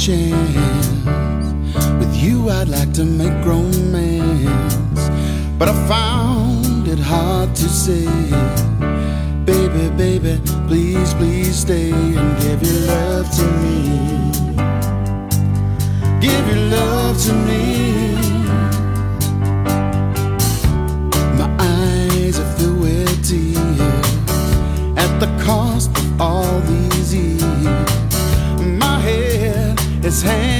Chance with you, I'd like to make romance. But I found it hard to say, baby, baby, please, please stay and give your love to me. Give your love to me. Head is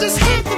You could stay.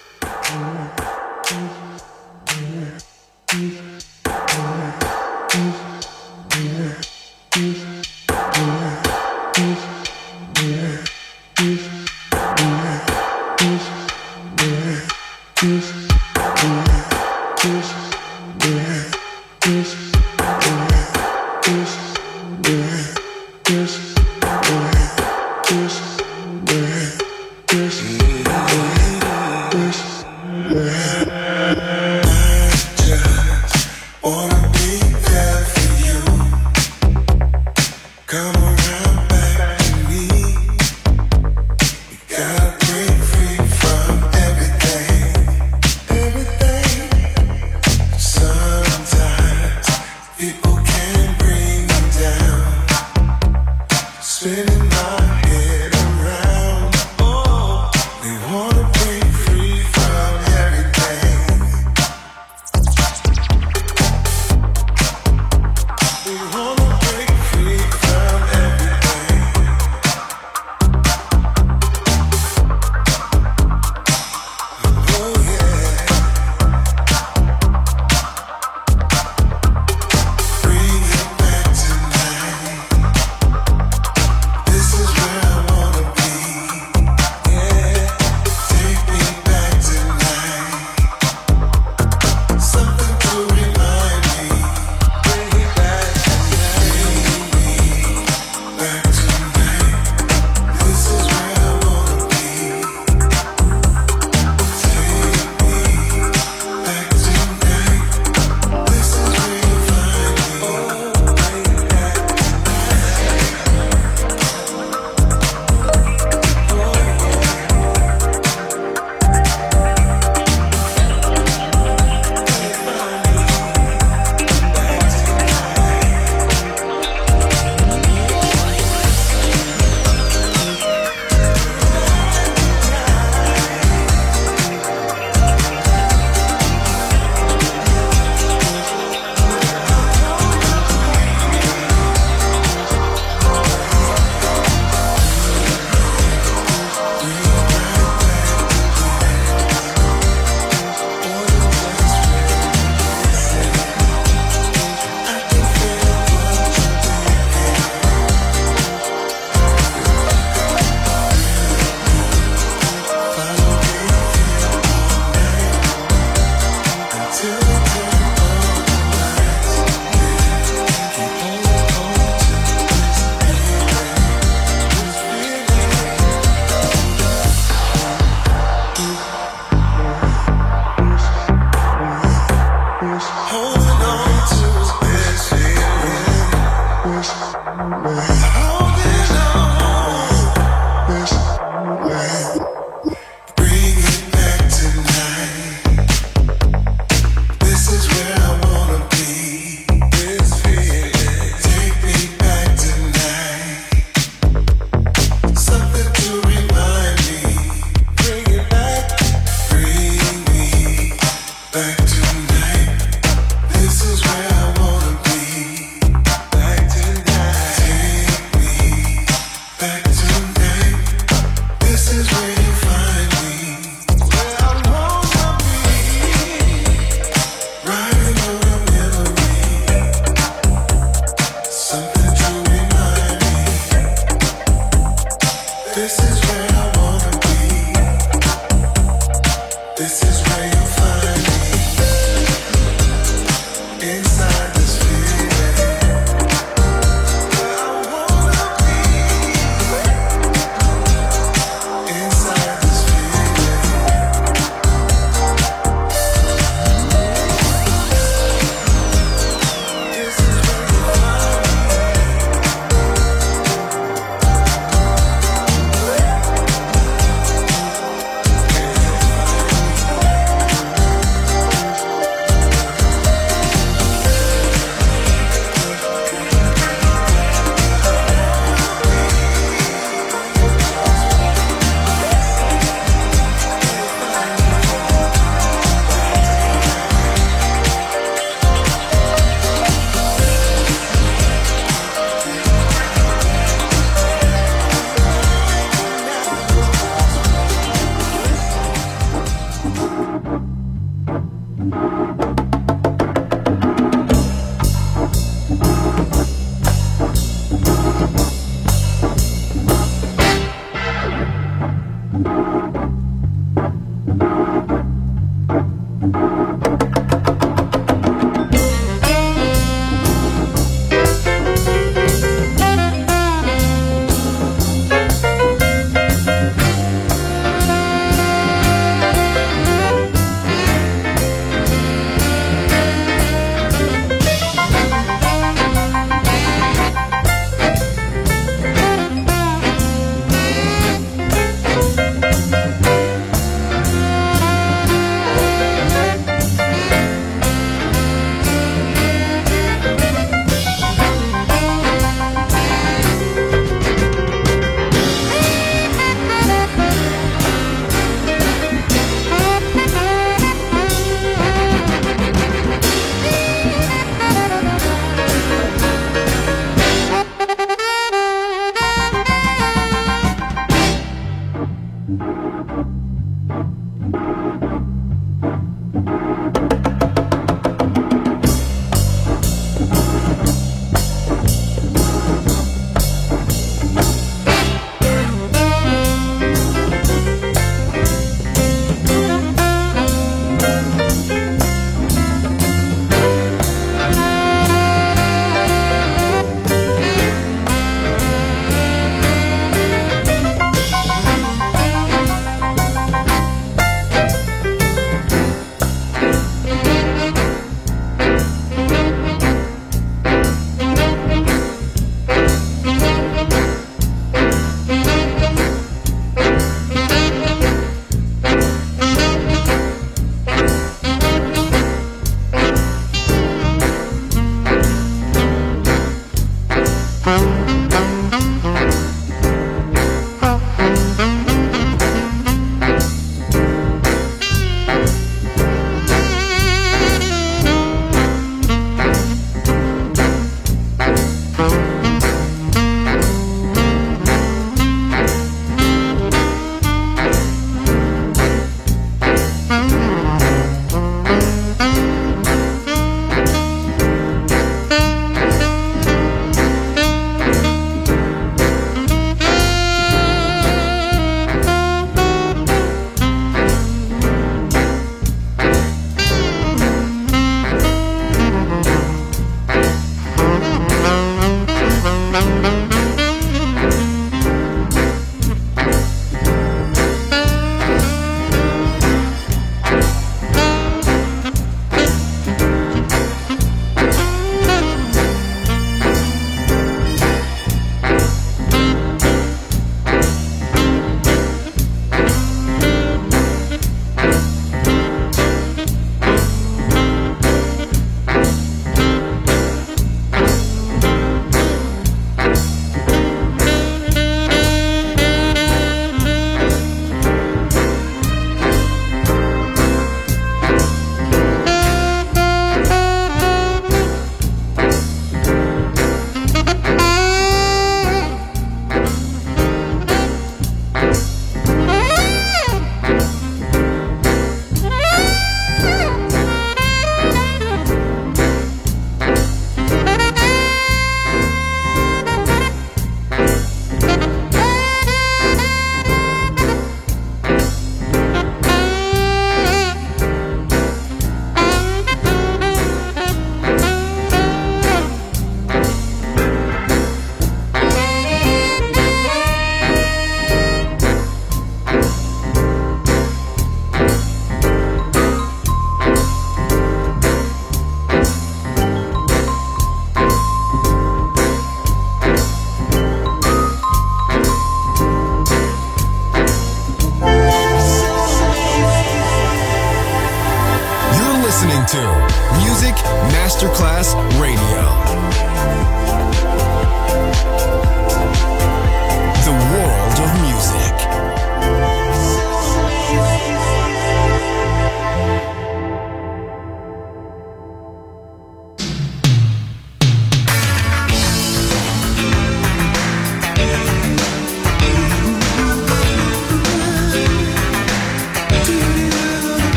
This is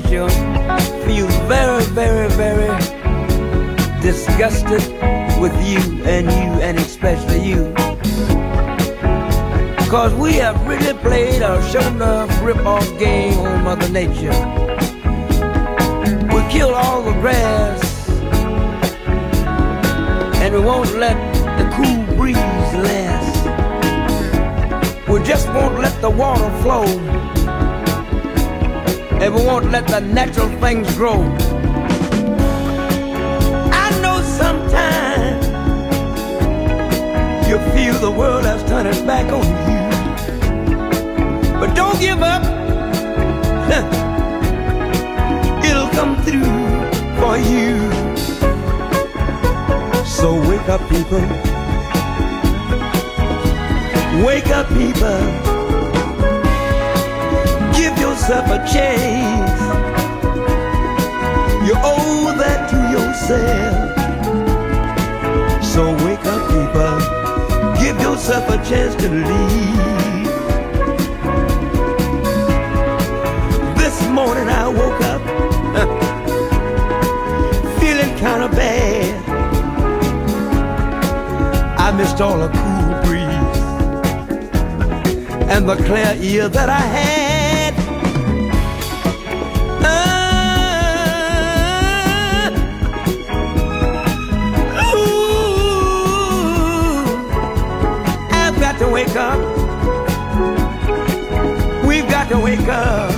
Nature feels very, very, very disgusted with you and you and especially you. Cause we have really played our show enough rip-off game on Mother Nature. We kill all the grass and we won't let the cool breeze last. We just won't let the water flow and we won't let the natural things grow. I know sometimes you feel the world has turned its back on you. But don't give up. It'll come through for you. So wake up, people. Wake up, people yourself a chance. You owe that to yourself. So wake up, people. Give yourself a chance to leave. This morning I woke up feeling kind of bad. I missed all the cool breeze and the clear ear that I had. wake up. We've got to wake up.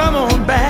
come on back.